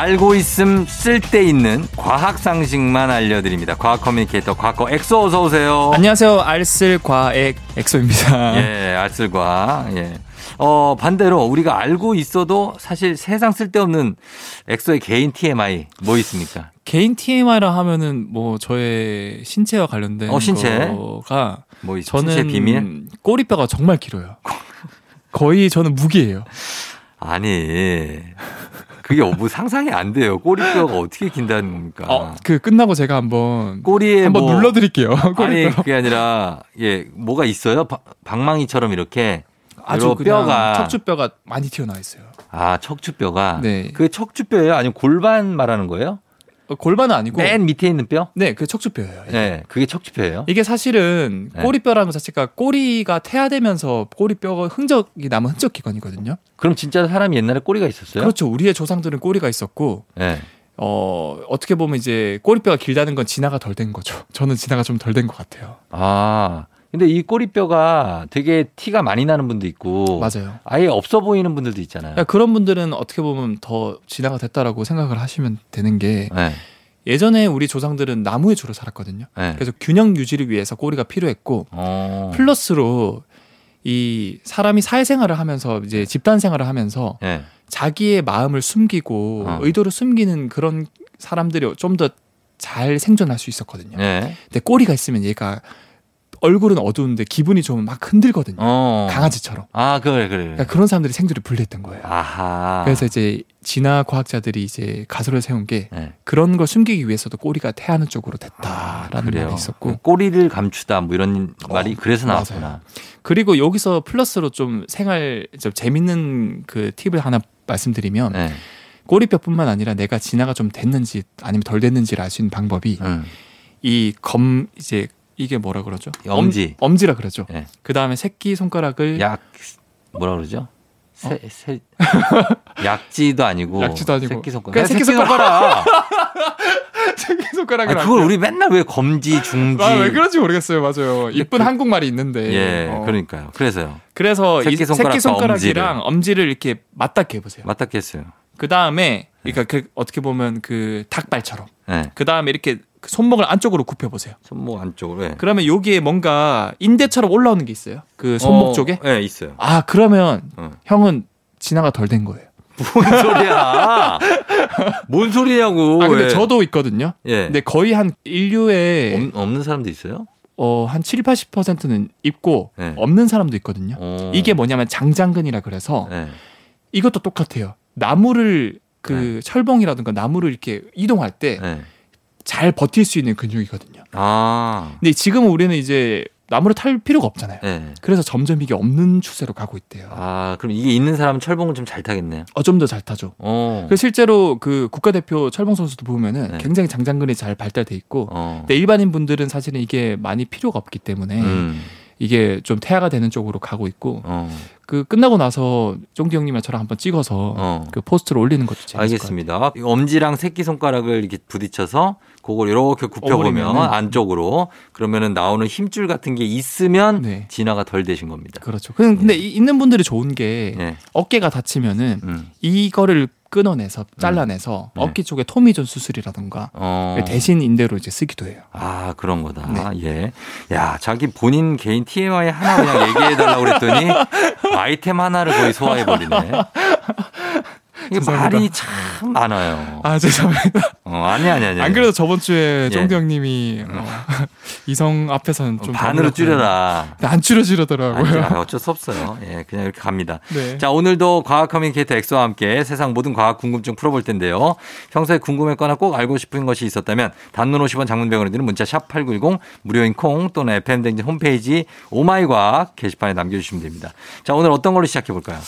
알고 있음 쓸데 있는 과학 상식만 알려드립니다. 과학 커뮤니케이터 과거 엑소 어서 오세요. 안녕하세요. 알쓸 과학 엑소입니다. 예, 알쓸과 예. 어, 반대로 우리가 알고 있어도 사실 세상 쓸데없는 엑소의 개인 TMI 뭐 있습니까? 개인 TMI라 하면은 뭐 저의 신체와 관련된 어, 신체. 거가 뭐 있- 저는 신체 비밀? 꼬리뼈가 정말 길어요. 거의 저는 무기예요. 아니. 그게 뭐 상상이 안 돼요. 꼬리뼈가 어떻게 긴다는 겁니까? 어, 그 끝나고 제가 한번 꼬리에 한번 뭐 눌러드릴게요. 아니. 그게 아니라 예 뭐가 있어요? 바- 방망이처럼 이렇게 아주 뼈가 척추뼈가 많이 튀어나와 있어요. 아 척추뼈가 네. 그 척추뼈예요? 아니면 골반 말하는 거예요? 어, 골반은 아니고 맨 밑에 있는 뼈? 네, 그 척추뼈예요. 네, 그게 척추뼈예요. 이게 사실은 네. 꼬리뼈라는 것 자체가 꼬리가 태아되면서 꼬리뼈가 흔적이 남은 흔적 기관이거든요. 그럼 진짜 사람이 옛날에 꼬리가 있었어요? 그렇죠. 우리의 조상들은 꼬리가 있었고 네. 어, 어떻게 보면 이제 꼬리뼈가 길다는 건 진화가 덜 된 거죠. 저는 진화가 좀 덜 된 것 같아요. 아 근데 이 꼬리뼈가 되게 티가 많이 나는 분도 있고 맞아요. 아예 없어 보이는 분들도 있잖아요. 그러니까 그런 분들은 어떻게 보면 더 진화가 됐다라고 생각을 하시면 되는 게 네. 예전에 우리 조상들은 나무에 주로 살았거든요. 네. 그래서 균형 유지를 위해서 꼬리가 필요했고 어. 플러스로 이 사람이 사회생활을 하면서 이제 집단 생활을 하면서 네. 자기의 마음을 숨기고 어. 의도를 숨기는 그런 사람들이 좀 더 잘 생존할 수 있었거든요. 네. 근데 꼬리가 있으면 얘가 얼굴은 어두운데 기분이 좀막 흔들거든요. 어. 강아지처럼. 아 그래 그래. 그러니까 그런 사람들이 생존에 불리했던 거예요. 아하. 그래서 이제 진화 과학자들이 이제 가설을 세운 게 네. 그런 걸 숨기기 위해서도 꼬리가 태하는 쪽으로 아, 됐다라는 그래요. 말이 있었고 꼬리를 감추다 뭐 이런 말이 어, 그래서 맞아요. 나왔구나. 그리고 여기서 플러스로 좀 생활 좀 재밌는 그 팁을 하나 말씀드리면 네. 꼬리뼈뿐만 아니라 내가 진화가 좀 됐는지 아니면 덜 됐는지를 알 수 있는 방법이 음. 이검 이제 이게 뭐라 그러죠? 엄지. 엄, 지라 그러죠. 네. 그 다음에 새끼 손가락을 약 뭐라 그러죠? 새, 새, 약지도 아니고 어? 약지도 아니고. 새끼 손가락. 새끼 손가락. 새끼 손가락을 아, 안 그걸 껴. 우리 맨날 왜 검지 중지. 아, 왜 그런지 모르겠어요. 맞아요. 이쁜 그- 한국말이 있는데. 예, 어. 그러니까요. 그래서 그래서 이 새끼 손가락이랑 엄지를. 이렇게 맞닿게 해보세요. 맞닿겠어요. 그 다음에 그러니까 그 어떻게 보면 그 닭발처럼. 네. 그 다음에 이렇게 그 손목을 안쪽으로 굽혀 보세요. 손목 안쪽으로. 예. 그러면 여기에 뭔가 인대처럼 올라오는 게 있어요. 그 손목 어, 쪽에. 예, 있어요. 아 그러면 어. 형은 진화가 덜 된 거예요. 뭔 소리야? 뭔 소리냐고. 아 근데 예. 저도 있거든요. 예. 근데 거의 한 인류의 없, 없는 사람도 있어요? 어, 한 7, 80%는 있고 네. 없는 사람도 있거든요. 어. 이게 뭐냐면 장장근이라 그래서 예. 이것도 똑같아요. 나무를 그 철봉이라든가 나무를 이렇게 이동할 때 잘 예. 버틸 수 있는 근육이거든요. 아. 근데 지금 우리는 이제 나무를 탈 필요가 없잖아요. 예. 그래서 점점 이게 없는 추세로 가고 있대요. 아, 그럼 이게 있는 사람은 철봉을 좀 잘 타겠네요. 어, 좀 더 잘 타죠. 어. 그 실제로 그 국가대표 철봉 선수도 보면은 네. 굉장히 장장근이 잘 발달돼 있고 어. 근데 일반인 분들은 사실은 이게 많이 필요가 없기 때문에 음. 이게 좀 태아가 되는 쪽으로 가고 있고 어. 그 끝나고 나서 쫑디 형님이랑 저랑 한번 찍어서 어. 그 포스트를 올리는 것도 재밌을. 알겠습니다. 이 엄지랑 새끼 손가락을 이렇게 부딪혀서 그걸 이렇게 굽혀보면. 안쪽으로 그러면은 나오는 힘줄 같은 게 있으면 네. 진화가 덜 되신 겁니다. 그렇죠. 근- 근데 이- 있는 분들이 좋은 게 예. 어깨가 다치면은 음. 이거를 끊어내서 잘라내서 네. 어깨 쪽에 토미존 수술이라든가 어. 대신 인대로 이제 쓰기도 해요. 아, 그런 거다. 네. 예. 야, 자기 본인 개인 TMI 하나 그냥 얘기해 달라고 그랬더니 아이템 하나를 거의 소화해 버리네. 말이 참 많아요. 아 죄송합니다. 어 아니 아니 아니. 안 그래도 저번 주에 예. 쫑디 형님이 어, 이성 앞에서는 좀 반으로 줄여라. 안 줄여지더라고요. 아, 어쩔 수 없어요. 예, 그냥 이렇게 갑니다. 네. 자 오늘도 과학 커뮤니케이터 엑소와 함께 세상 모든 과학 궁금증 풀어볼 텐데요. 평소에 궁금했거나 꼭 알고 싶은 것이 있었다면 단문 50원 장문병원에 드는 문자 샵 #8910 무료인 콩 또는 FM 댕진 홈페이지 오마이과학 게시판에 남겨주시면 됩니다. 자 오늘 어떤 걸로 시작해 볼까요?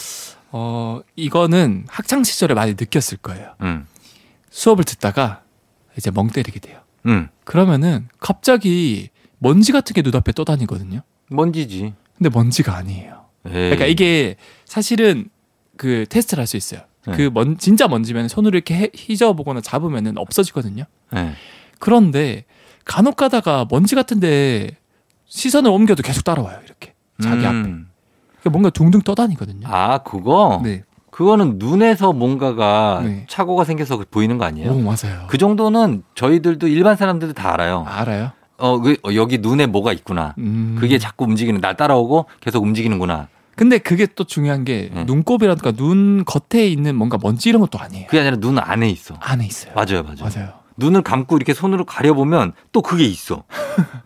어, 이거는 학창 시절에 많이 느꼈을 거예요. 음. 수업을 듣다가 이제 멍 때리게 돼요. 음. 그러면은 갑자기 먼지 같은 게 눈앞에 떠다니거든요. 먼지지. 근데 먼지가 아니에요. 에이. 그러니까 이게 사실은 그 테스트를 할 수 있어요. 네. 그먼 진짜 먼지면 손으로 이렇게 휘저어 보거나 잡으면은 없어지거든요. 네. 그런데 간혹 가다가 먼지 같은데 시선을 옮겨도 계속 따라와요. 이렇게 자기 음. 앞에. 그러니까 뭔가 둥둥 떠다니거든요. 아, 그거? 네. 그거는 눈에서 뭔가가 네. 착오가 생겨서 보이는 거 아니에요? 오, 맞아요. 그 정도는 저희들도 일반 사람들도 다 알아요. 알아요? 어, 그, 어, 여기 눈에 뭐가 있구나. 음. 그게 자꾸 움직이는, 날 따라오고 계속 움직이는구나. 근데 그게 또 중요한 게 네. 눈곱이라든가 눈 겉에 있는 뭔가 먼지 이런 것도 아니에요. 그게 아니라 눈 안에 있어. 안에 있어요. 맞아요, 맞아요. 맞아요. 눈을 감고 이렇게 손으로 가려보면 또 그게 있어.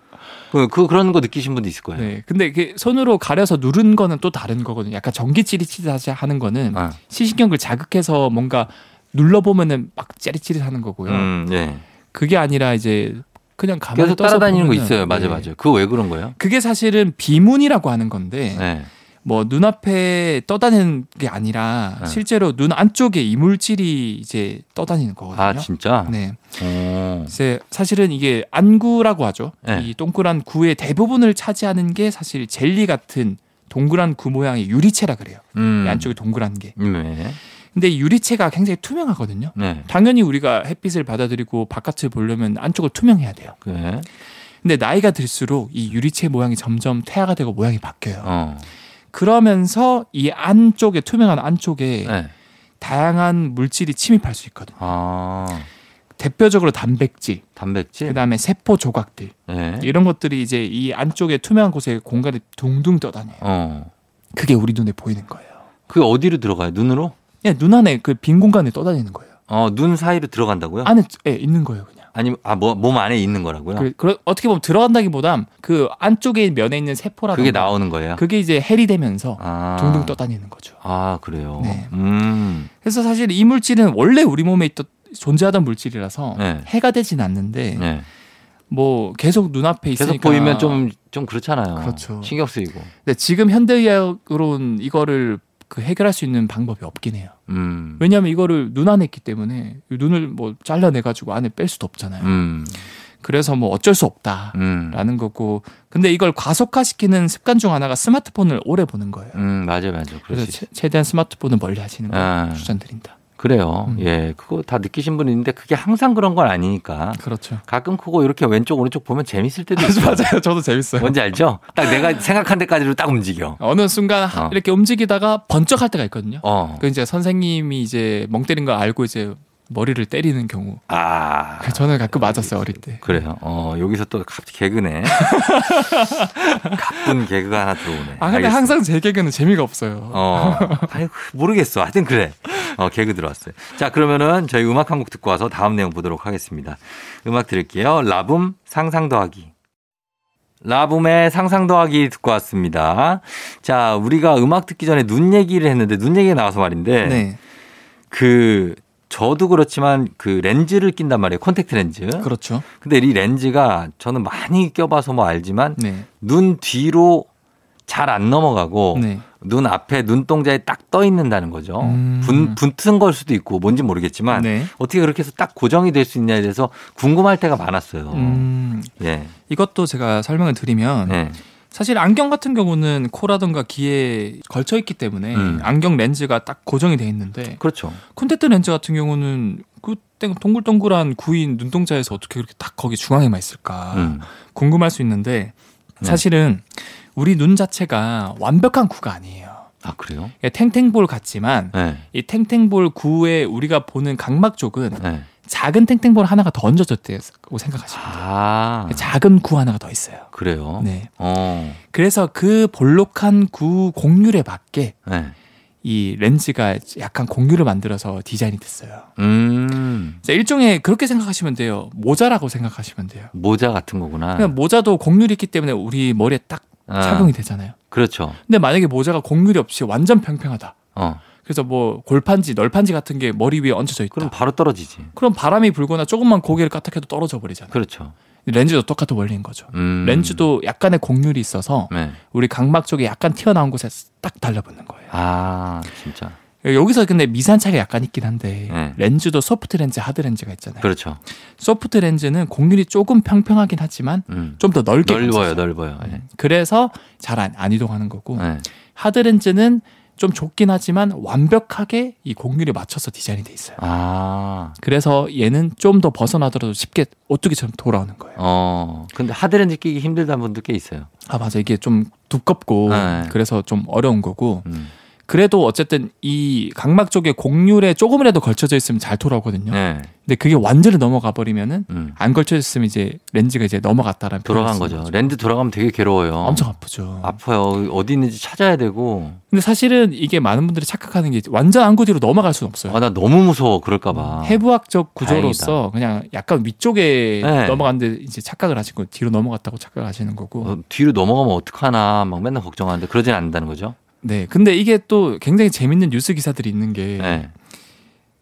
그, 그 그런 거 느끼신 분도 있을 거예요. 네. 근데 그 손으로 가려서 누른 거는 또 다른 거거든요. 약간 전기 찌릿찌릿하지 하는 거는 아. 시신경을 자극해서 뭔가 눌러 보면은 막 찌릿찌릿하는 거고요. 음, 네. 그게 아니라 이제 그냥 가만히 계속 따라다니는 거 있어요. 맞아, 네. 맞아. 그거 왜 그런 거예요? 그게 사실은 비문이라고 하는 건데 네. 뭐 눈앞에 떠다니는 게 아니라 네. 실제로 눈 안쪽에 이물질이 이제 떠다니는 거거든요. 아 진짜? 네. 오. 이제 사실은 이게 안구라고 하죠. 네. 이 동그란 구의 대부분을 차지하는 게 사실 젤리 같은 동그란 구 모양의 유리체라 그래요. 음. 이 안쪽에 동그란 게. 네. 근데 유리체가 굉장히 투명하거든요. 네. 당연히 우리가 햇빛을 받아들이고 바깥을 보려면 안쪽을 투명해야 돼요. 네. 근데 나이가 들수록 이 유리체 모양이 점점 퇴화가 되고 모양이 바뀌어요. 어. 그러면서 이 안쪽에 투명한 안쪽에 네. 다양한 물질이 침입할 수 있거든요. 아. 대표적으로 단백질, 단백질, 그다음에 세포 조각들 네. 이런 것들이 이제 이 안쪽에 투명한 곳에 공간에 둥둥 떠다녀요. 어. 그게 우리 눈에 보이는 거예요. 그게 어디로 들어가요? 눈으로? 예, 눈 안에 그 빈 공간에 떠다니는 거예요. 어, 눈 사이로 들어간다고요? 안에 예, 있는 거예요. 아니면 아몸 안에 있는 거라고요? 그, 그, 어떻게 보면 들어간다기보단 그 안쪽에 면에 있는 세포라든가 그게 나오는 거예요. 그게 이제 해리 되면서 아. 둥둥 떠다니는 거죠. 아 그래요. 네. 음. 그래서 사실 이 물질은 원래 우리 몸에 있던 존재하던 물질이라서 네. 해가 되진 않는데 네. 뭐 계속 눈앞에 있으니까 계속 보이면 좀 좀 그렇잖아요. 그렇죠. 신경 쓰이고. 근데 지금 현대의학으로는 이거를 그 해결할 수 있는 방법이 없긴 해요. 음. 왜냐하면 이거를 눈 안에 있기 때문에 눈을 뭐 잘라내 가지고 안에 뺄 수도 없잖아요. 음. 그래서 뭐 어쩔 수 없다라는 음. 거고 근데 이걸 과속화시키는 습관 중 하나가 스마트폰을 오래 보는 거예요. 음 맞아요, 맞아요. 그래서 최, 대한 스마트폰을 멀리 하시는 걸 아. 추천드린다. 그래요. 음. 예, 그거 다 느끼신 분이 있는데 그게 항상 그런 건 아니니까. 그렇죠. 가끔 그거 이렇게 왼쪽 오른쪽 보면 재밌을 때도 있어요. 맞아요. 저도 재밌어요. 뭔지 알죠? 딱 내가 생각한 데까지로 딱 움직여. 어느 순간 어. 이렇게 움직이다가 번쩍할 때가 있거든요. 어. 그 이제 선생님이 이제 멍 때린 걸 알고 이제 머리를 때리는 경우. 아. 그 저는 가끔 맞았어요, 어릴 때. 그래요. 어, 여기서 또 갑자기 개그네. 가쁜 개그가 하나 들어오네. 아, 근데 알겠어. 항상 제 개그는 재미가 없어요. 어. 아유, 모르겠어. 하여튼 그래. 어, 개그 들어왔어요. 자, 그러면은 저희 음악 한 곡 듣고 와서 다음 내용 보도록 하겠습니다. 음악 드릴게요. 라붐 상상 더하기. 라붐의 상상 더하기 듣고 왔습니다. 자, 우리가 음악 듣기 전에 눈 얘기를 했는데 눈 얘기가 나와서 말인데. 네. 그 저도 그렇지만 그 렌즈를 낀단 말이에요. 콘택트 렌즈. 그렇죠. 근데 이 렌즈가 저는 많이 껴봐서 뭐 알지만 네. 눈 뒤로 잘 안 넘어가고 네. 눈 앞에 눈동자에 딱 떠 있는다는 거죠. 음. 분, 붙은 걸 수도 있고 뭔지 모르겠지만 네. 어떻게 그렇게 해서 딱 고정이 될 수 있냐에 대해서 궁금할 때가 많았어요. 음. 예. 이것도 제가 설명을 드리면 네. 사실 안경 같은 경우는 코라든가 귀에 걸쳐 있기 때문에 음. 안경 렌즈가 딱 고정이 돼 있는데 그렇죠. 콘택트 렌즈 같은 경우는 그 동글동글한 구인 눈동자에서 어떻게 그렇게 딱 거기 중앙에만 있을까 음. 궁금할 수 있는데 네. 사실은 우리 눈 자체가 완벽한 구가 아니에요. 아 그래요? 탱탱볼 같지만 네. 이 탱탱볼 구에 우리가 보는 각막 쪽은 네. 작은 탱탱볼 하나가 더 얹어졌다고 생각하시면 돼요. 아. 작은 구 하나가 더 있어요. 그래요? 네. 어. 그래서 그 볼록한 구 곡률에 맞게 네. 이 렌즈가 약간 공유를 만들어서 디자인이 됐어요. 음. 일종의 그렇게 생각하시면 돼요. 모자라고 생각하시면 돼요. 모자 같은 거구나. 그냥 모자도 곡률이 있기 때문에 우리 머리에 딱 아. 착용이 되잖아요. 그렇죠. 근데 만약에 모자가 곡률이 없이 완전 평평하다. 어. 그래서 뭐 골판지, 널판지 같은 게 머리 위에 얹혀져 있다. 그럼 바로 떨어지지. 그럼 바람이 불거나 조금만 고개를 까딱해도 떨어져 버리잖아요. 그렇죠. 렌즈도 똑같은 원리인 거죠. 음. 렌즈도 약간의 곡률이 있어서 네. 우리 각막 쪽에 약간 튀어나온 곳에 딱 달라붙는 거예요. 아, 진짜. 여기서 근데 미산 차이가 약간 있긴 한데 네. 렌즈도 소프트 렌즈, 하드 렌즈가 있잖아요. 그렇죠. 소프트 렌즈는 곡률이 조금 평평하긴 하지만 음. 좀더 넓게 넓어요, 넓어요. 네. 그래서 잘 안 이동하는 거고 네. 하드 렌즈는 좀 좁긴 하지만 완벽하게 이 곡률에 맞춰서 디자인이 돼 있어요. 아. 그래서 얘는 좀 더 벗어나더라도 쉽게 오뚜기처럼 돌아오는 거예요. 어. 근데 하드렌즈 끼기 힘들다는 분도 꽤 있어요. 아, 맞아. 이게 좀 두껍고 네. 그래서 좀 어려운 거고. 음. 그래도 어쨌든 이 각막 쪽에 곡률에 조금이라도 걸쳐져 있으면 잘 돌아오거든요. 네. 근데 그게 완전히 넘어가 버리면은 음. 안 걸쳐 있으면 이제 렌즈가 이제 넘어갔다라는 돌아간 거죠. 거죠. 렌즈 돌아가면 되게 괴로워요. 엄청 아프죠. 아파요. 어디 있는지 찾아야 되고. 근데 사실은 이게 많은 분들이 착각하는 게 완전 안구 뒤로 넘어갈 수는 없어요. 아, 나 너무 무서워. 그럴까 봐. 음, 해부학적 구조로서 다행이다. 그냥 약간 위쪽에 네. 넘어갔는데 이제 착각을 하시고 뒤로 넘어갔다고 착각하시는 거고. 어, 뒤로 넘어가면 어떡하나 막 맨날 걱정하는데 그러진 않는다는 거죠. 네. 근데 이게 또 굉장히 재밌는 뉴스 기사들이 있는 게 네.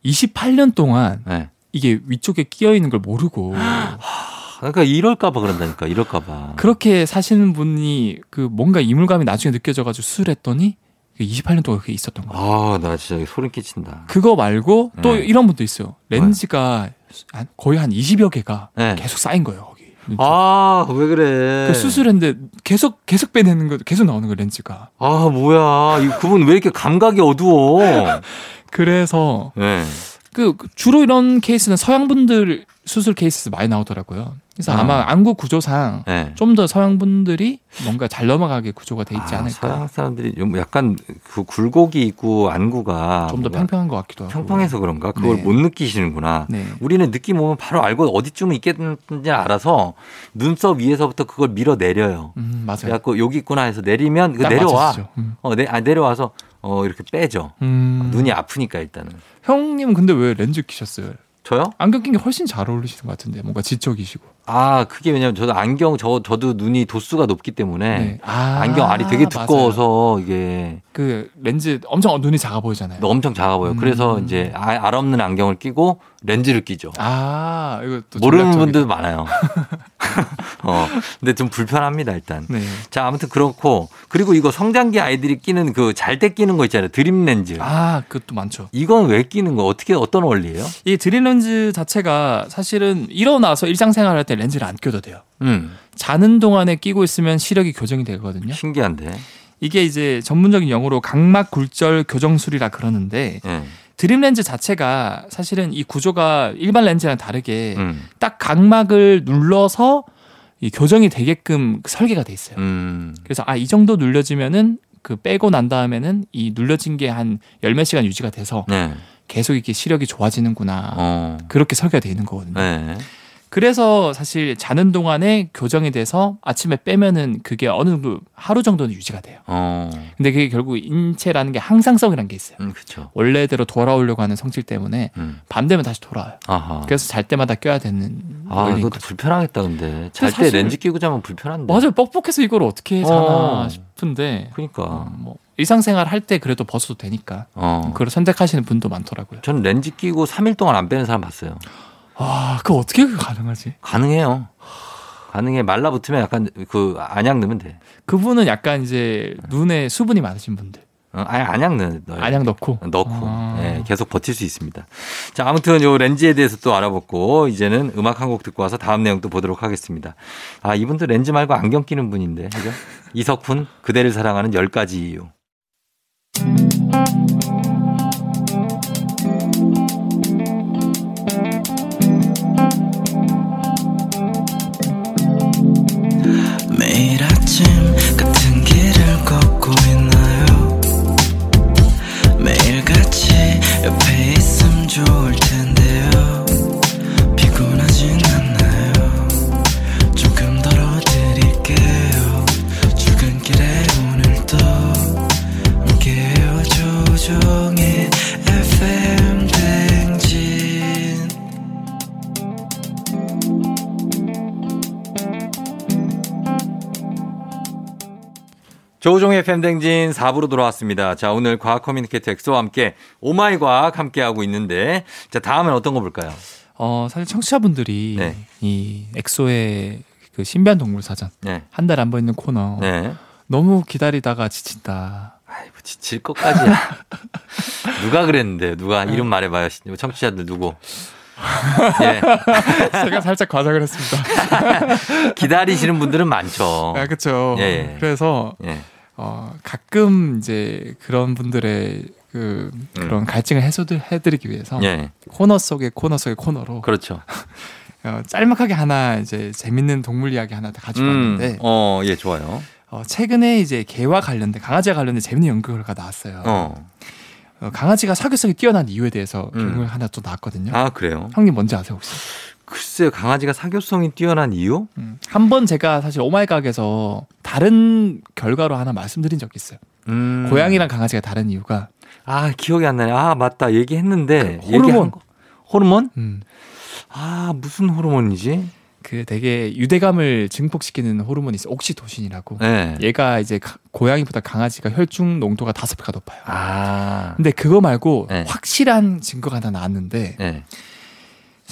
28년 동안 네. 이게 위쪽에 끼어 있는 걸 모르고 그러니까 이럴까봐 그런다니까 이럴까봐 그렇게 사시는 분이 그 뭔가 이물감이 나중에 느껴져가지고 수술했더니 28년 동안 그게 있었던 거예요. 아, 나 진짜 소름 끼친다. 그거 말고 또 네. 이런 분도 있어요. 렌즈가 네. 거의 한 20여 개가 네. 계속 쌓인 거예요. 아, 왜 그래? 그 수술했는데 계속 계속 빼내는 거 계속 나오는 거 렌즈가. 아, 뭐야? 이 그분 왜 이렇게 감각이 어두워? 그래서 네. 그 주로 이런 케이스는 서양 분들 수술 케이스 많이 나오더라고요. 그래서 아. 마 안구 구조상 네. 좀더 서양 분들이 뭔가 잘 넘어가게 구조가 돼 있지 아, 않을까. 서양 사람들이 약간 그 굴곡이 있고 안구가 좀 더 평평한 것 같기도 하고. 평평해서 그런가? 그걸 네. 못 느끼시는구나. 네. 우리는 느낌 오면 바로 알고 어디쯤 있겠는지 알아서 눈썹 위에서부터 그걸 밀어 내려요. 음, 맞아요. 그래갖고 여기 있구나 해서 내리면 그 내려와. 음. 어, 내, 아, 내려와서 어, 이렇게 빼죠. 음. 눈이 아프니까 일단은. 형님은 근데 왜 렌즈 끼셨어요? 저요? 안경 낀 게 훨씬 잘 어울리시는 것 같은데 뭔가 지적이시고. 아 그게 왜냐면 저도 안경 저 저도 눈이 도수가 높기 때문에 네. 아, 안경 알이 되게 두꺼워서 맞아요. 이게 그 렌즈 엄청 눈이 작아 보이잖아요. 엄청 작아 보여. 음. 그래서 이제 알 없는 안경을 끼고 렌즈를 끼죠. 아 이거 모르는 분들도 많아요. 어 근데 좀 불편합니다 일단. 네. 자 아무튼 그렇고 그리고 이거 성장기 아이들이 끼는 그 잘 때 끼는 거 있잖아요. 드림 렌즈. 아 그것도 많죠. 이건 왜 끼는 거 어떻게 어떤 원리예요? 이 드림 렌즈 자체가 사실은 일어나서 일상생활 할 때 렌즈를 안 껴도 돼요. 음. 자는 동안에 끼고 있으면 시력이 교정이 되거든요. 신기한데. 이게 이제 전문적인 용어로 각막 굴절 교정술이라 그러는데 음. 드림 렌즈 자체가 사실은 이 구조가 일반 렌즈랑 다르게 음. 딱 각막을 눌러서 이 교정이 되게끔 설계가 돼 있어요. 음. 그래서 아 이 정도 눌려지면은 그 빼고 난 다음에는 이 눌려진 게 한 열 몇 시간 유지가 돼서 네. 계속 이렇게 시력이 좋아지는구나. 어. 그렇게 설계가 돼 있는 거거든요. 네. 그래서 사실 자는 동안에 교정이 돼서 아침에 빼면은 그게 어느 정도 하루 정도는 유지가 돼요. 어. 근데 그게 결국 인체라는 게 항상성이라는 게 있어요. 음, 그렇죠. 원래대로 돌아오려고 하는 성질 때문에 음. 밤 되면 다시 돌아와요. 아하. 그래서 잘 때마다 껴야 되는. 아, 이것도 불편하겠다 근데 잘 때 렌즈 끼고 자면 불편한데. 맞아요. 뻑뻑해서 이걸 어떻게 자나 어. 싶은데. 그러니까. 어, 뭐 일상생활 할 때 그래도 벗어도 되니까. 어. 그걸 선택하시는 분도 많더라고요. 저는 렌즈 끼고 3일 동안 안 빼는 사람 봤어요. 아, 그 어떻게 가능하지? 가능해요. 가능해. 말라붙으면 약간 그 안약 넣으면 돼. 그분은 약간 이제 눈에 수분이 많으신 분들. 어, 아니 안약 넣 안약 넣고 넣고 아. 네, 계속 버틸 수 있습니다. 자 아무튼 요 렌즈에 대해서 또 알아봤고 이제는 음악 한 곡 듣고 와서 다음 내용 또 보도록 하겠습니다. 아 이분도 렌즈 말고 안경 끼는 분인데 그죠? 이석훈 그대를 사랑하는 10가지 이유. 조우종의 FM대행진 4부로 돌아왔습니다. 자, 오늘 과학 커뮤니케이터 엑소와 함께 oh my 과학 함께하고 있는데, 자, 다음엔 어떤 거 볼까요? 어, 사실 청취자분들이 네. 이 엑소의 그 신비한 동물 사전 네. 한 달에 한 번 있는 코너 네. 너무 기다리다가 지친다. 아이고 지칠 것까지야. 누가 그랬는데 누가 이름 말해봐요. 청취자들 누구? 예. 제가 살짝 과장을 했습니다. 기다리시는 분들은 많죠. 아, 그렇죠. 예. 그래서 예. 어, 가끔 이제 그런 분들의 그 음. 그런 음. 갈증을 해소해드리기 위해서 예. 코너 속의 코너 속의 코너로 그렇죠. 어, 짤막하게 하나 이제 재밌는 동물 이야기 하나 가지고 음. 왔는데 어, 예, 좋아요. 어, 최근에 이제 개와 관련된 강아지와 관련된 재밌는 연구 결과가 나왔어요. 어. 어, 강아지가 사교성이 뛰어난 이유에 대해서 음. 결과가 하나 또 나왔거든요. 아 그래요? 형님 뭔지 아세요 혹시? 글쎄요, 강아지가 사교성이 뛰어난 이유? 음. 한번 제가 사실 오마이갓에서 다른 결과로 하나 말씀드린 적이 있어요. 음. 고양이랑 강아지가 다른 이유가 아 기억이 안 나네. 아 맞다 얘기했는데 그 호르몬. 호르몬? 음. 아 무슨 호르몬이지? 그 되게 유대감을 증폭시키는 호르몬이 있어 옥시토신이라고. 네. 얘가 이제 고양이보다 강아지가 혈중 농도가 다섯 배가 높아요. 아. 근데 그거 말고 네. 확실한 증거가 하나 나왔는데 네.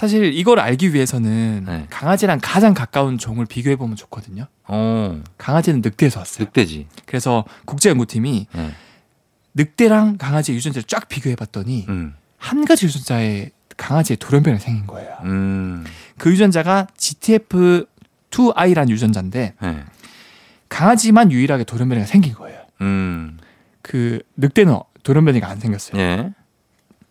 사실 이걸 알기 위해서는 네. 강아지랑 가장 가까운 종을 비교해 보면 좋거든요. 어. 강아지는 늑대에서 왔어요. 늑대지. 그래서 국제 연구팀이 네. 늑대랑 강아지 유전자를 쫙 비교해 봤더니 음. 한 가지 유전자에 강아지의 돌연변이 생긴 거예요. 음. 그 유전자가 GTF2I라는 유전자인데 네. 강아지만 유일하게 돌연변이가 생긴 거예요. 음. 그 늑대는 돌연변이가 안 생겼어요. 네.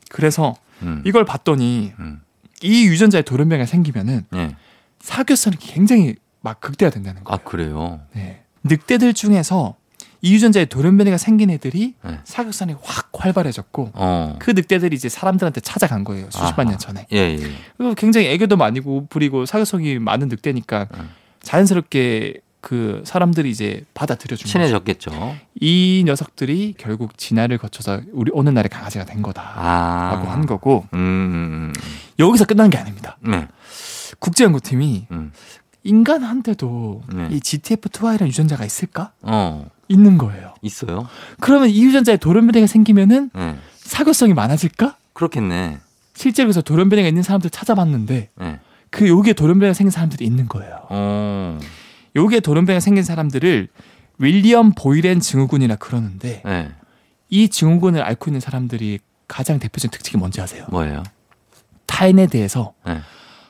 그래서 음. 이걸 봤더니 음. 이 유전자에 돌연변이가 생기면은 네. 사교성이 굉장히 막 극대화된다는 거예요. 아 그래요? 네. 늑대들 중에서 이 유전자에 돌연변이가 생긴 애들이 네. 사격선이 확 활발해졌고 어. 그 늑대들이 이제 사람들한테 찾아간 거예요 수십만 년 전에. 예, 예. 그리고 굉장히 애교도 많이 부리고 사격성이 많은 늑대니까 음. 자연스럽게 그 사람들이 이제 받아들여 준 친해졌겠죠. 거죠. 이 녀석들이 결국 진화를 거쳐서 우리 오는 날에 강아지가 된 거다라고 아. 한 거고 음, 음, 음. 여기서 끝난 게 아닙니다. 네. 국제연구팀이 음. 인간한테도 네. 이 GTF2I라는 유전자가 있을까? 어. 있는 거예요. 있어요? 그러면 이 유전자에 돌연변이가 생기면은 네. 사교성이 많아질까? 그렇겠네. 실제로 그래서 돌연변이가 있는 사람들 찾아봤는데 네. 그 여기에 돌연변이가 생긴 사람들이 있는 거예요. 어. 여기에 돌연변이가 생긴 사람들을 윌리엄 보이렌 증후군이라 그러는데 네. 이 증후군을 앓고 있는 사람들이 가장 대표적인 특징이 뭔지 아세요? 뭐예요? 타인에 대해서 네.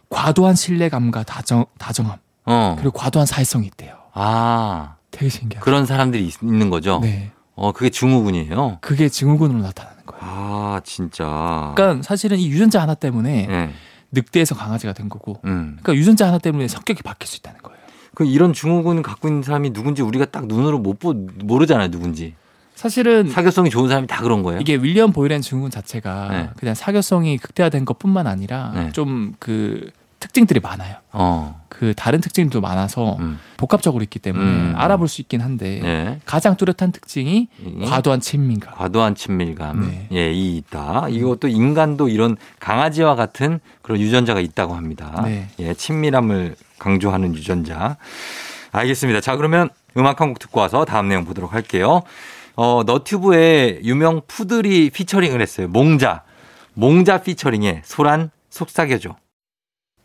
과도한 신뢰감과 다정, 다정함 어. 그리고 과도한 사회성이 있대요. 아 되게 신기하죠. 그런 사람들이 있, 는 거죠. 네. 어 그게 증후군이에요. 그게 증후군으로 나타나는 거예요. 아 진짜. 그러니까 사실은 이 유전자 하나 때문에 네. 늑대에서 강아지가 된 거고, 음. 그러니까 유전자 하나 때문에 성격이 바뀔 수 있다는 거예요. 그 이런 증후군 갖고 있는 사람이 누군지 우리가 딱 눈으로 못 보, 모르잖아요, 누군지. 사실은 사교성이 좋은 사람이 다 그런 거예요. 이게 윌리엄 보이렌 증후군 자체가 네. 그냥 사교성이 극대화된 것뿐만 아니라 네. 좀그 특징들이 많아요. 어. 그 다른 특징도 많아서 음. 복합적으로 있기 때문에 음. 알아볼 수 있긴 한데 네. 가장 뚜렷한 특징이 예. 과도한 친밀감. 과도한 친밀감. 네. 예, 이 있다. 이것도 인간도 이런 강아지와 같은 그런 유전자가 있다고 합니다. 네. 예, 친밀함을 강조하는 유전자. 알겠습니다. 자, 그러면 음악 한 곡 듣고 와서 다음 내용 보도록 할게요. 어, 너튜브에 유명 푸들이 피처링을 했어요. 몽자. 몽자 피처링에 소란 속삭여줘.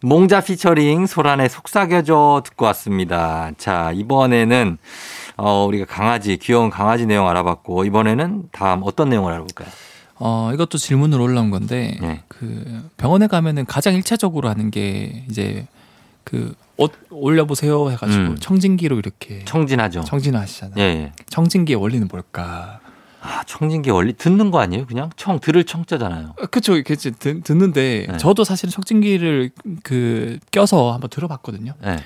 몽자 피처링 소란의 속삭여줘 듣고 왔습니다. 자, 이번에는 어, 우리가 강아지, 귀여운 강아지 내용 알아봤고, 이번에는 다음 어떤 내용을 알아볼까요? 어, 이것도 질문으로 올라온 건데, 네. 그 병원에 가면은 가장 일차적으로 하는 게 이제 그 옷 올려보세요 해가지고 음. 청진기로 이렇게 청진하죠. 청진하시잖아요. 예, 예. 청진기의 원리는 뭘까? 아, 청진기 원리 듣는 거 아니에요? 그냥 청 들을 청자잖아요. 그렇죠. 그치 듣, 듣는데 네. 저도 사실 청진기를 그 껴서 한번 들어봤거든요. 네.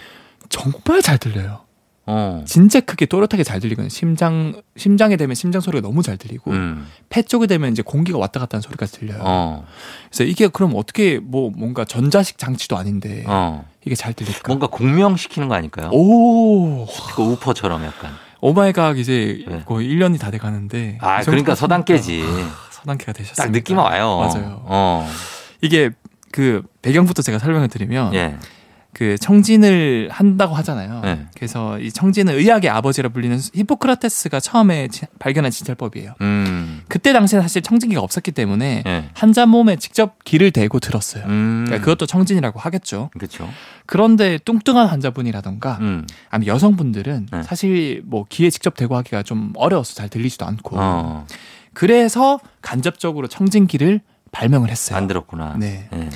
정말 잘 들려요. 어. 진짜 크게 또렷하게 잘 들리거든요. 심장 심장에 되면 심장 소리가 너무 잘 들리고 음. 폐 쪽에 되면 이제 공기가 왔다 갔다 하는 소리가 들려요. 어. 그래서 이게 그럼 어떻게 뭐 뭔가 전자식 장치도 아닌데 어. 이게 잘 들릴까? 뭔가 공명시키는 거 아닐까요? 오. 그 우퍼처럼 약간. Oh my God 이제 네. 거의 1년이 다 돼 가는데. 아, 그러니까 서당개지. 서당개가 되셨어요. 딱 느낌이 와요. 맞아요. 어. 이게 그 배경부터 제가 설명을 드리면 예. 그 청진을 한다고 하잖아요. 네. 그래서 이 청진은 의학의 아버지라 불리는 히포크라테스가 처음에 지, 발견한 진찰법이에요. 음. 그때 당시에 사실 청진기가 없었기 때문에 네. 환자 몸에 직접 귀를 대고 들었어요. 음. 그러니까 그것도 청진이라고 하겠죠. 그렇죠. 그런데 뚱뚱한 환자분이라던가 음. 아니 여성분들은 네. 사실 뭐 기에 직접 대고 하기가 좀 어려워서 잘 들리지도 않고 어. 그래서 간접적으로 청진기를 발명을 했어요. 만들었구나. 네. 네.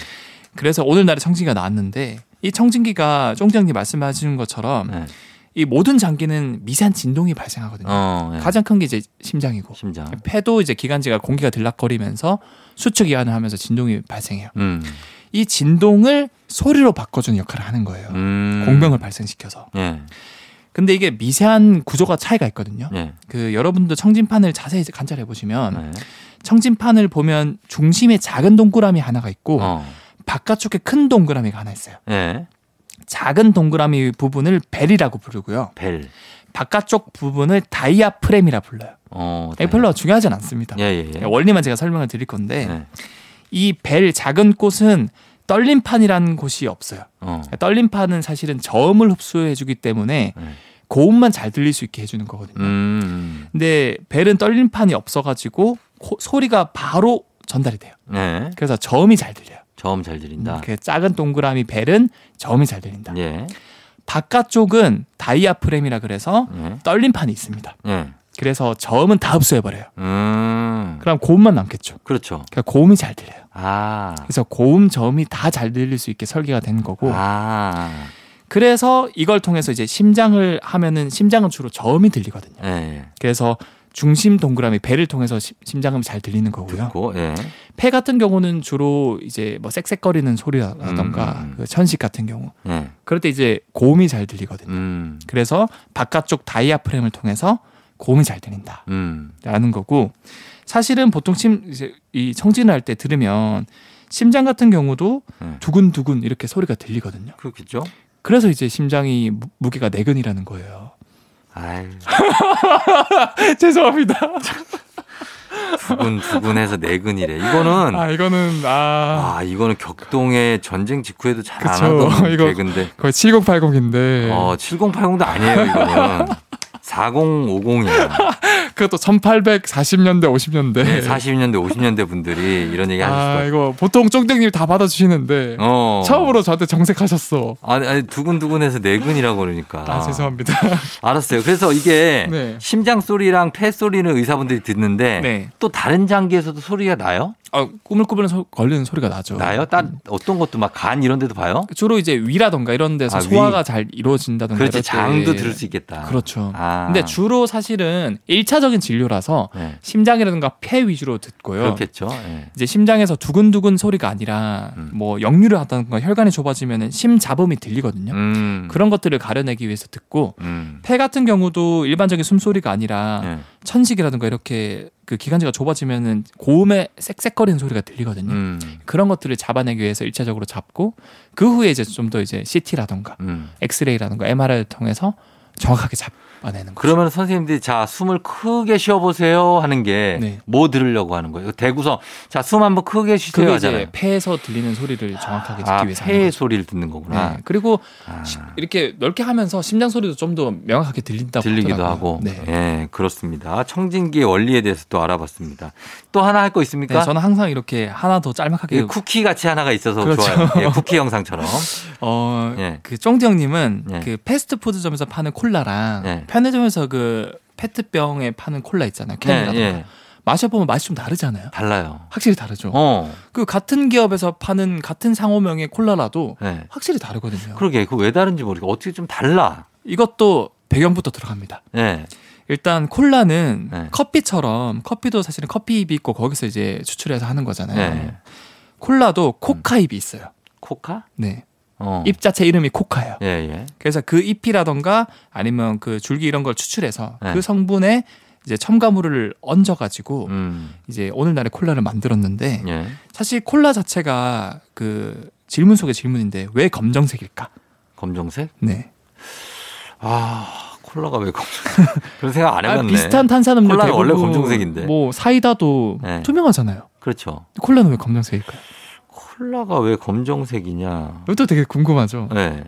그래서 오늘날에 청진기가 나왔는데 이 청진기가 쫑장님 말씀하시는 것처럼 네. 이 모든 장기는 미세한 진동이 발생하거든요. 어, 네. 가장 큰 게 이제 심장이고 심장. 폐도 이제 기관지가 공기가 들락거리면서 수축 이완을 하면서 진동이 발생해요. 음. 이 진동을 소리로 바꿔주는 역할을 하는 거예요. 음. 공명을 발생시켜서. 네. 근데 이게 미세한 구조가 차이가 있거든요. 네. 그 여러분도 청진판을 자세히 관찰해 보시면 네. 청진판을 보면 중심에 작은 동그라미 하나가 있고 어. 바깥쪽에 큰 동그라미가 하나 있어요. 네. 작은 동그라미 부분을 벨이라고 부르고요. 벨. 바깥쪽 부분을 다이아프렘이라 불러요. 어, 다이아. 별로 중요하진 않습니다. 예, 예, 예. 원리만 제가 설명을 드릴 건데 네. 이벨 작은 꽃은 떨림판이라는 곳이 없어요. 어. 떨림판은 사실은 저음을 흡수해주기 때문에 네. 고음만 잘 들릴 수 있게 해주는 거거든요. 음. 근데 벨은 떨림판이 없어가지고 소리가 바로 전달이 돼요. 네. 그래서 저음이 잘 들려요. 저음 잘 들린다. 음, 그 작은 동그라미 벨은 저음이 잘 들린다. 예. 바깥쪽은 다이아프렘이라 그래서 예. 떨림판이 있습니다. 예. 그래서 저음은 다 흡수해버려요. 음. 그럼 고음만 남겠죠. 그렇죠. 그러니까 고음이 잘 들려요. 아. 그래서 고음, 저음이 다 잘 들릴 수 있게 설계가 된 거고. 아. 그래서 이걸 통해서 이제 심장을 하면은 심장은 주로 저음이 들리거든요. 예. 그래서 중심 동그라미 배를 통해서 심장음이 잘 들리는 거고요. 듣고, 예. 폐 같은 경우는 주로 이제 뭐 쌕쌕거리는 소리라던가 음. 그 천식 같은 경우 예. 그럴 때 이제 고음이 잘 들리거든요. 음. 그래서 바깥쪽 다이아프렘을 통해서 고음이 잘 들린다라는 음. 거고 사실은 보통 심, 이제 이 청진을 할 때 들으면 심장 같은 경우도 예. 두근두근 이렇게 소리가 들리거든요. 그렇겠죠. 그래서 이제 심장이 무게가 네근이라는 거예요. 아유. 죄송합니다. 두근 두근해서 내근이래. 이거는 아 이거는 아, 아 이거는 격동의 전쟁 직후에도 잘 안 하던 이거 개근데 거의 7080인데 어 7080도 아니에요 이거는 4050이야. 그것도 1840년대, 50년대. 네, 40년대, 50년대 분들이 이런 얘기 하셨어요. 아, 이거 보통 쫑땡님 다 받아 주시는데 어. 처음으로 저한테 정색하셨어. 아니, 아니 두근두근해서 내근이라고 그러니까. 아, 죄송합니다. 알았어요. 그래서 이게 네. 심장 소리랑 폐 소리는 의사분들이 듣는데 네. 또 다른 장기에서도 소리가 나요? 아, 꾸물꾸물 소, 걸리는 소리가 나죠. 나요? 딴 음. 어떤 것도 막 간 이런 데도 봐요? 주로 이제 위라던가 이런 데서 아, 소화가 위. 잘 이루어진다던가 그렇지 장도 들을 수 있겠다. 그렇죠. 아. 근데 주로 사실은 1차적인 진료라서 네. 심장이라든가 폐 위주로 듣고요. 그렇겠죠. 네. 이제 심장에서 두근두근 소리가 아니라 음. 뭐 역류를 하다던가 혈관이 좁아지면 심잡음이 들리거든요. 음. 그런 것들을 가려내기 위해서 듣고 음. 폐 같은 경우도 일반적인 숨소리가 아니라 네. 천식이라든가 이렇게 그 기관지가 좁아지면은 고음에 쌕쌕거리는 소리가 들리거든요. 음. 그런 것들을 잡아내기 위해서 일차적으로 잡고 그 후에 이제 좀 더 이제 CT라든가 음. 엑스레이라든가 MRI를 통해서 정확하게 잡 내는 거죠. 그러면 선생님들이 자 숨을 크게 쉬어 보세요 하는 게뭐 네. 뭐 들으려고 하는 거예요? 대구서 자 숨 한번 크게 쉬세요 하잖아요. 폐에서 들리는 소리를 정확하게 듣기 아, 위해서 폐의 소리를 듣는 거구나. 네. 그리고 아. 이렇게 넓게 하면서 심장 소리도 좀 더 명확하게 들린다고 들리기도 하더라고요. 하고. 네. 네. 그렇습니다. 청진기의 원리에 대해서 또 알아봤습니다. 또 하나 할 거 있습니까? 네, 저는 항상 이렇게 하나 더 짤막하게 쿠키 같이 하나가 있어서 그렇죠. 좋아요. 예, 쿠키 영상처럼. 어, 예. 그 쫑디 형님은 예. 그 패스트푸드점에서 파는 콜라랑 예. 편의점에서 그 페트병에 파는 콜라 있잖아요. 캔이라던가. 네, 예. 마셔보면 맛이 좀 다르잖아요. 달라요. 확실히 다르죠. 어. 그 같은 기업에서 파는 같은 상호명의 콜라라도 네. 확실히 다르거든요. 그러게 그 왜 다른지 모르겠고 어떻게 좀 달라. 이것도 배경부터 들어갑니다. 네. 일단 콜라는 네. 커피처럼 커피도 사실은 커피잎이 있고 거기서 이제 추출해서 하는 거잖아요. 네. 콜라도 코카잎이 있어요. 코카? 네. 어. 잎 자체 이름이 코카예요. 예, 예. 그래서 그 잎이라던가 아니면 그 줄기 이런 걸 추출해서 예. 그 성분에 이제 첨가물을 얹어가지고 음. 이제 오늘날의 콜라를 만들었는데 예. 사실 콜라 자체가 그 질문 속의 질문인데 왜 검정색일까? 검정색? 네. 아 콜라가 왜 검정? 그런 생각 안 해봤네. 아, 비슷한 탄산음료 콜라는 원래 검정색인데. 뭐 사이다도 네. 투명하잖아요. 그렇죠. 콜라는 왜 검정색일까요? 콜라가 왜 검정색이냐? 이것도 되게 궁금하죠. 네.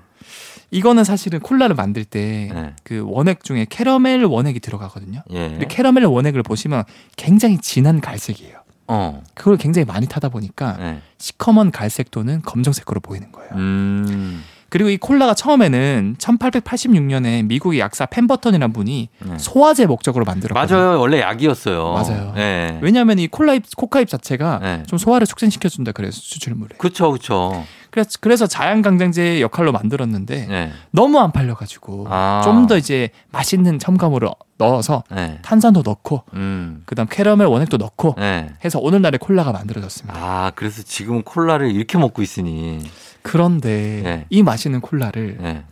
이거는 사실은 콜라를 만들 때그 네. 원액 중에 캐러멜 원액이 들어가거든요. 예. 캐러멜 원액을 보시면 굉장히 진한 갈색이에요. 어. 그걸 굉장히 많이 타다 보니까 네. 시커먼 갈색 또는 검정색으로 보이는 거예요. 음. 그리고 이 콜라가 처음에는 1886년에 미국의 약사 펜버턴이라는 분이 네. 소화제 목적으로 만들었거든요. 맞아요. 원래 약이었어요. 맞아요. 네. 왜냐하면 이 콜라잎, 코카잎 자체가 네. 좀 소화를 촉진시켜 준다 그래서 추출물에. 그렇죠, 그렇죠. 그래서 그래서 자양강장제 역할로 만들었는데 네. 너무 안 팔려가지고 아. 좀더 이제 맛있는 첨가물을 넣어서 네. 탄산도 넣고 음. 그다음 캐러멜 원액도 넣고 네. 해서 오늘날의 콜라가 만들어졌습니다. 아 그래서 지금은 콜라를 이렇게 먹고 있으니 그런데 네. 이 맛있는 콜라를 네.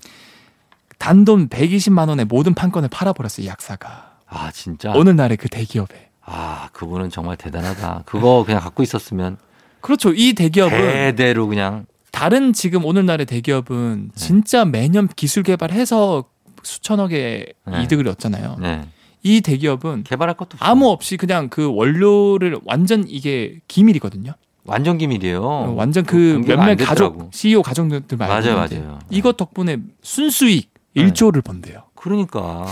단돈 120만 원에 모든 판권을 팔아버렸어요 이 약사가. 아 진짜. 오늘날의 그 대기업에. 아 그분은 정말 대단하다. 그거 그냥 갖고 있었으면. 그렇죠. 이 대기업은 대대로 그냥 다른 지금 오늘날의 대기업은 네. 진짜 매년 기술 개발해서 수천억의 네. 이득을 얻잖아요. 네. 이 대기업은 개발할 것도 없어. 아무 없이 그냥 그 원료를 완전 이게 기밀이거든요. 완전 기밀이에요. 어, 완전 그 몇몇 가족 CEO 가족들 말고 맞아요, 맞아요. 이것 덕분에 순수익 1조를 번대요. 그러니까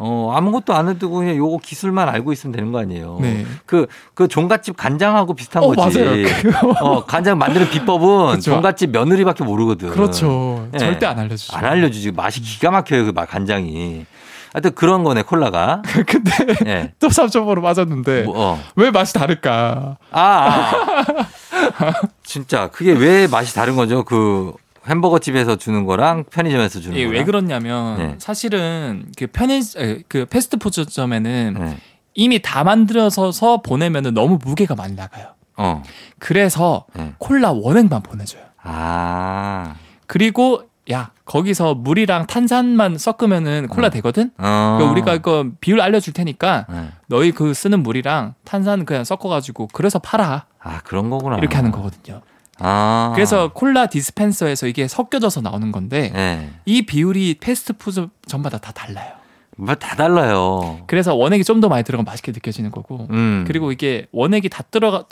어, 아무것도 안 해도 그냥 요거 기술만 알고 있으면 되는 거 아니에요. 네. 그, 그 종갓집 간장하고 비슷한 어, 거지. 맞아요. 어, 간장 만드는 비법은 그렇죠. 종갓집 며느리밖에 모르거든. 그렇죠. 네. 절대 안 알려주죠. 안 알려주지. 맛이 기가 막혀요. 그 간장이. 하여튼 그런 거네, 콜라가. 근데 네. 또 3점으로 맞았는데 뭐, 어. 왜 맛이 다를까? 아, 아. 진짜 그게 왜 맛이 다른 거죠? 그 햄버거 집에서 주는 거랑 편의점에서 주는 거랑. 왜 그렇냐면 네. 사실은 그 편의 그 패스트푸드점에는 네. 이미 다 만들어서 보내면은 너무 무게가 많이 나가요. 어. 그래서 네. 콜라 원액만 보내줘요. 아. 그리고 야 거기서 물이랑 탄산만 섞으면은 콜라 어. 되거든. 어. 그러니까 우리가 이거 비율 알려줄 테니까 네. 너희 그 쓰는 물이랑 탄산 그냥 섞어가지고 그래서 팔아. 아 그런 거구나. 이렇게 하는 거거든요. 아. 그래서 콜라 디스펜서에서 이게 섞여져서 나오는 건데 네. 이 비율이 패스트푸드 점마다 다 달라요. 뭐다 달라요. 그래서 원액이 좀 더 많이 들어가면 맛있게 느껴지는 거고, 음. 그리고 이게 원액이 다 들어가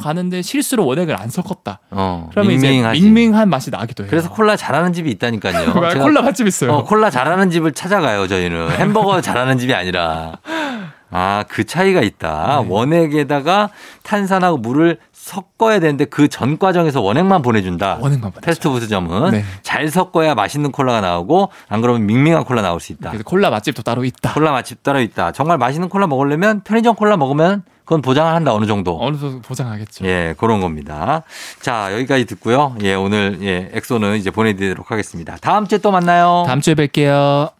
가는데 실수로 원액을 안 섞었다. 어, 그러면 밍밍하지. 이제 밍밍한 맛이 나기도 해요. 그래서 콜라 잘하는 집이 있다니까요. 콜라 맛집 있어요. 어, 콜라 잘하는 집을 찾아가요. 저희는 햄버거 잘하는 집이 아니라. 아, 그 차이가 있다. 네. 원액에다가 탄산하고 물을 섞어야 되는데 그 전 과정에서 원액만 보내준다. 원액만 패스트푸드점은 네. 잘 섞어야 맛있는 콜라가 나오고 안 그러면 밍밍한 콜라 나올 수 있다. 그래서 콜라 맛집도 따로 있다. 콜라 맛집 따로 있다. 정말 맛있는 콜라 먹으려면 편의점 콜라 먹으면 그건 보장을 한다 어느 정도. 어느 정도 보장하겠죠. 예, 그런 겁니다. 자 여기까지 듣고요. 예, 오늘 예 엑소는 이제 보내드리도록 하겠습니다. 다음 주에 또 만나요. 다음 주에 뵐게요.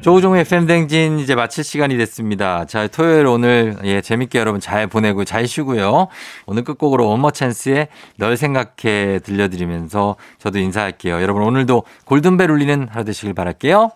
조우종의 팬댕진 이제 마칠 시간이 됐습니다. 자, 토요일 오늘 예, 재밌게 여러분 잘 보내고 잘 쉬고요. 오늘 끝곡으로 원머 찬스의 널 생각해 들려드리면서 저도 인사할게요. 여러분 오늘도 골든벨 울리는 하루 되시길 바랄게요.